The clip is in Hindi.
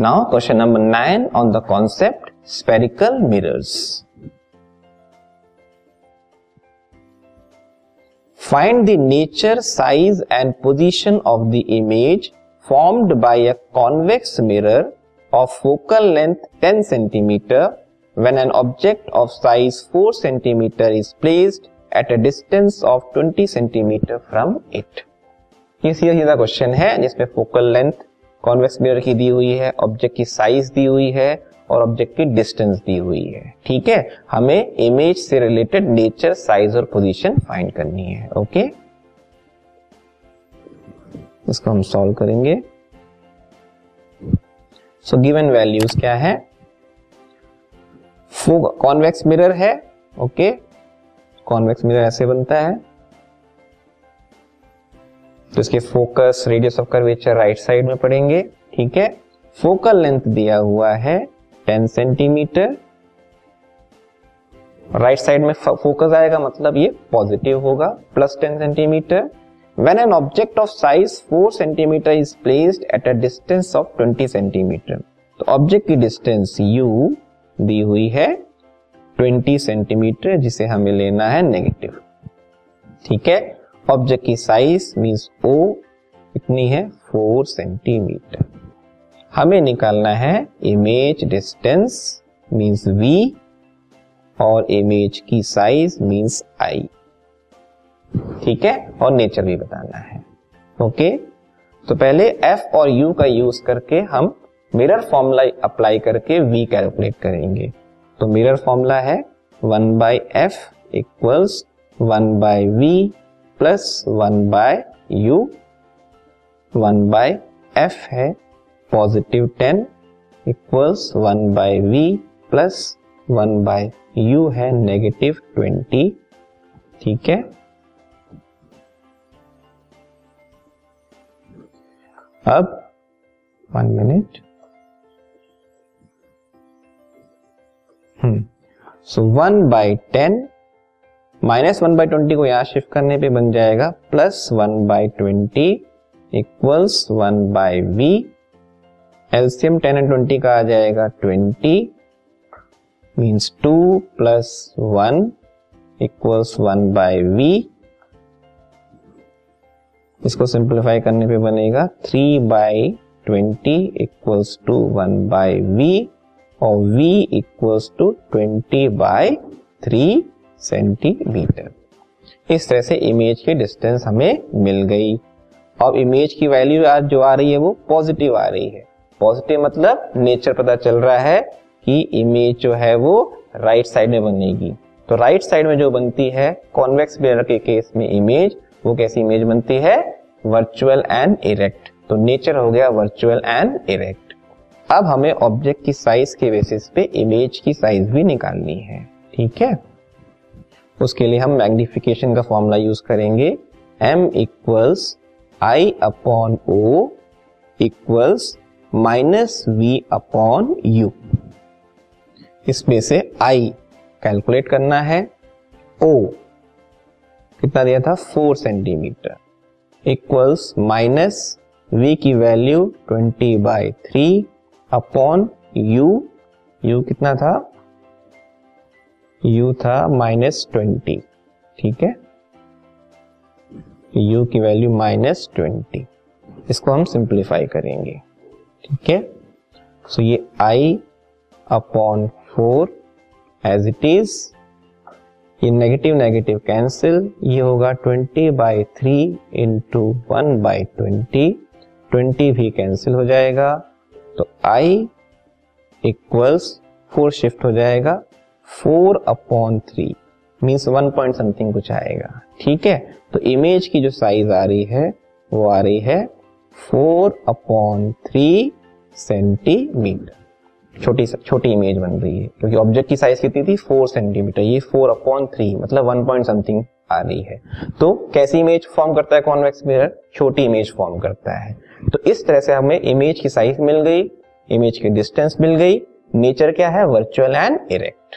Now question number nine on the concept spherical mirrors find the nature size and position of the image formed by a convex mirror of focal length 10 centimeter when an object of size 4 centimeter is placed at a distance of 20 centimeter from it. ये सीधा सीधा क्वेश्चन है जिसमें फोकल लेंथ कॉन्वेक्स मिरर की दी हुई है, ऑब्जेक्ट की साइज़ दी हुई है और ऑब्जेक्ट की डिस्टेंस दी हुई है। ठीक है? हमें इमेज से रिलेटेड नेचर, साइज़ और पोजीशन फाइंड करनी है, ओके? इसको हम सॉल्व करेंगे। सो गिवन वैल्यूज़ क्या है? कॉन्वेक्स मिरर है, ओके? कॉन्वेक्स मिरर ऐसे बनता है। तो इसके focus radius of curvature right side में पड़ेंगे, ठीक है? फोकल लेंथ दिया हुआ है 10 सेंटीमीटर राइट साइड में फोकस आएगा मतलब ये पॉजिटिव होगा plus 10 centimetre When an object of size 4 centimetre is placed at a distance of 20 centimetre तो ऑब्जेक्ट की डिस्टेंस u दी हुई है 20 सेंटीमीटर जिसे हमें लेना है नेगेटिव ठीक है? ऑब्जेक्ट की साइज़ मीन्स ओ कितनी है? फोर सेंटीमीटर हमें निकालना है इमेज डिस्टेंस मींस वी और इमेज की साइज़ मींस i. ठीक है? और नेचर भी बताना है. ओके तो पहले एफ़ और यू का यूज़ करके हम मिरर फॉर्मूला अप्लाई करके वी कैलकुलेट करेंगे. तो मिरर फॉर्मूला है one by f equals one by v plus one by u, one by f है, positive ten equals one by v plus one by u है, नेगेटिव ट्वेंटी। ठीक है? अब one minute. Hmm so one by ten minus one by twenty को यहाँ शिफ्ट करने पे बन जाएगा plus one by twenty equals one by v LCM ten and twenty का आ जाएगा twenty means two plus one equals one by v इसको सिंप्लीफाई करने पे बनेगा three by twenty equals to one by v और v equals to twenty by three centimetre. इस तरह से इमेज की डिस्टेंस हमें मिल गई। अब इमेज की वैल्यू आज जो आ रही है वो पॉजिटिव आ रही है। पॉजिटिव मतलब नेचर पता चल रहा है कि इमेज जो है वो राइट साइड में बनेगी। तो राइट साइड में जो बनती है कॉन्वेक्स मिरर के केस में इमेज वो कैसी इमेज बनती है? वर्चुअल एंड इरेक्ट तो नेचर हो गया वर्चुअल एंड इरेक्ट अब हमें ऑब्जेक्ट की साइज़ के बेसिस पे इमेज की साइज़ भी निकालनी है। ठीक है? उसके लिए हम मैग्निफिकेशन का फॉर्मूला यूज़ करेंगे। M equals i upon o equals minus v upon u इसमें से आई कैलकुलेट करना है। ओ कितना दिया था? Four centimetre equals minus v की value twenty by three upon u u कितना था? यू था माइनस ट्वेंटी ठीक है? यू की वैल्यू माइनस ट्वेंटी इसको हम सिंप्लीफाई करेंगे, ठीक है? सो ये i upon four as it is ये नेगेटिव नेगेटिव कैंसिल ये होगा 20 by three into one by twenty twenty भी कैंसिल हो जाएगा तो i इक्वल्स फोर शिफ्ट हो जाएगा four upon three means one point something कुछ आएगा। ठीक है? तो इमेज की जो साइज़ आ रही है, वो आ रही है फोर अपॉन थ्री सेंटीमीटर छोटी छोटी इमेज बन रही है, क्योंकि ऑब्जेक्ट की साइज़ कितनी थी? फोर सेंटीमीटर ये फोर अपॉन थ्री मतलब वन पॉइंट समथिंग आ रही है। तो कैसी इमेज फॉर्म करता है कॉन्वेक्स मिरर छोटी इमेज फॉर्म करता है। तो इस तरह से हमें इमेज की साइज़ मिल गई इमेज की डिस्टेंस मिल गई। नेचर क्या है? Virtual and erect